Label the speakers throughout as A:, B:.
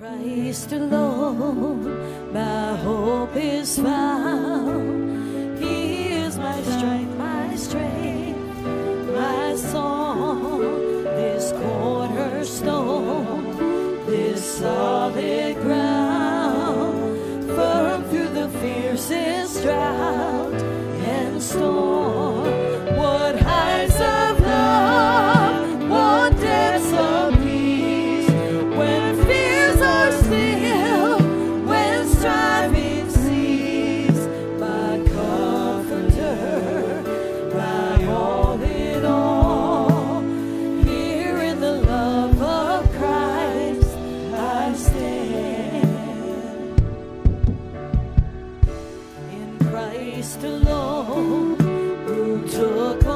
A: Christ alone, my hope is found. He is my strength, my strength, my song. This cornerstone, this solid ground, firm through the fiercest drought. last alone who took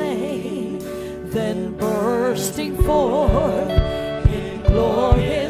A: slain, then bursting forth in glorious.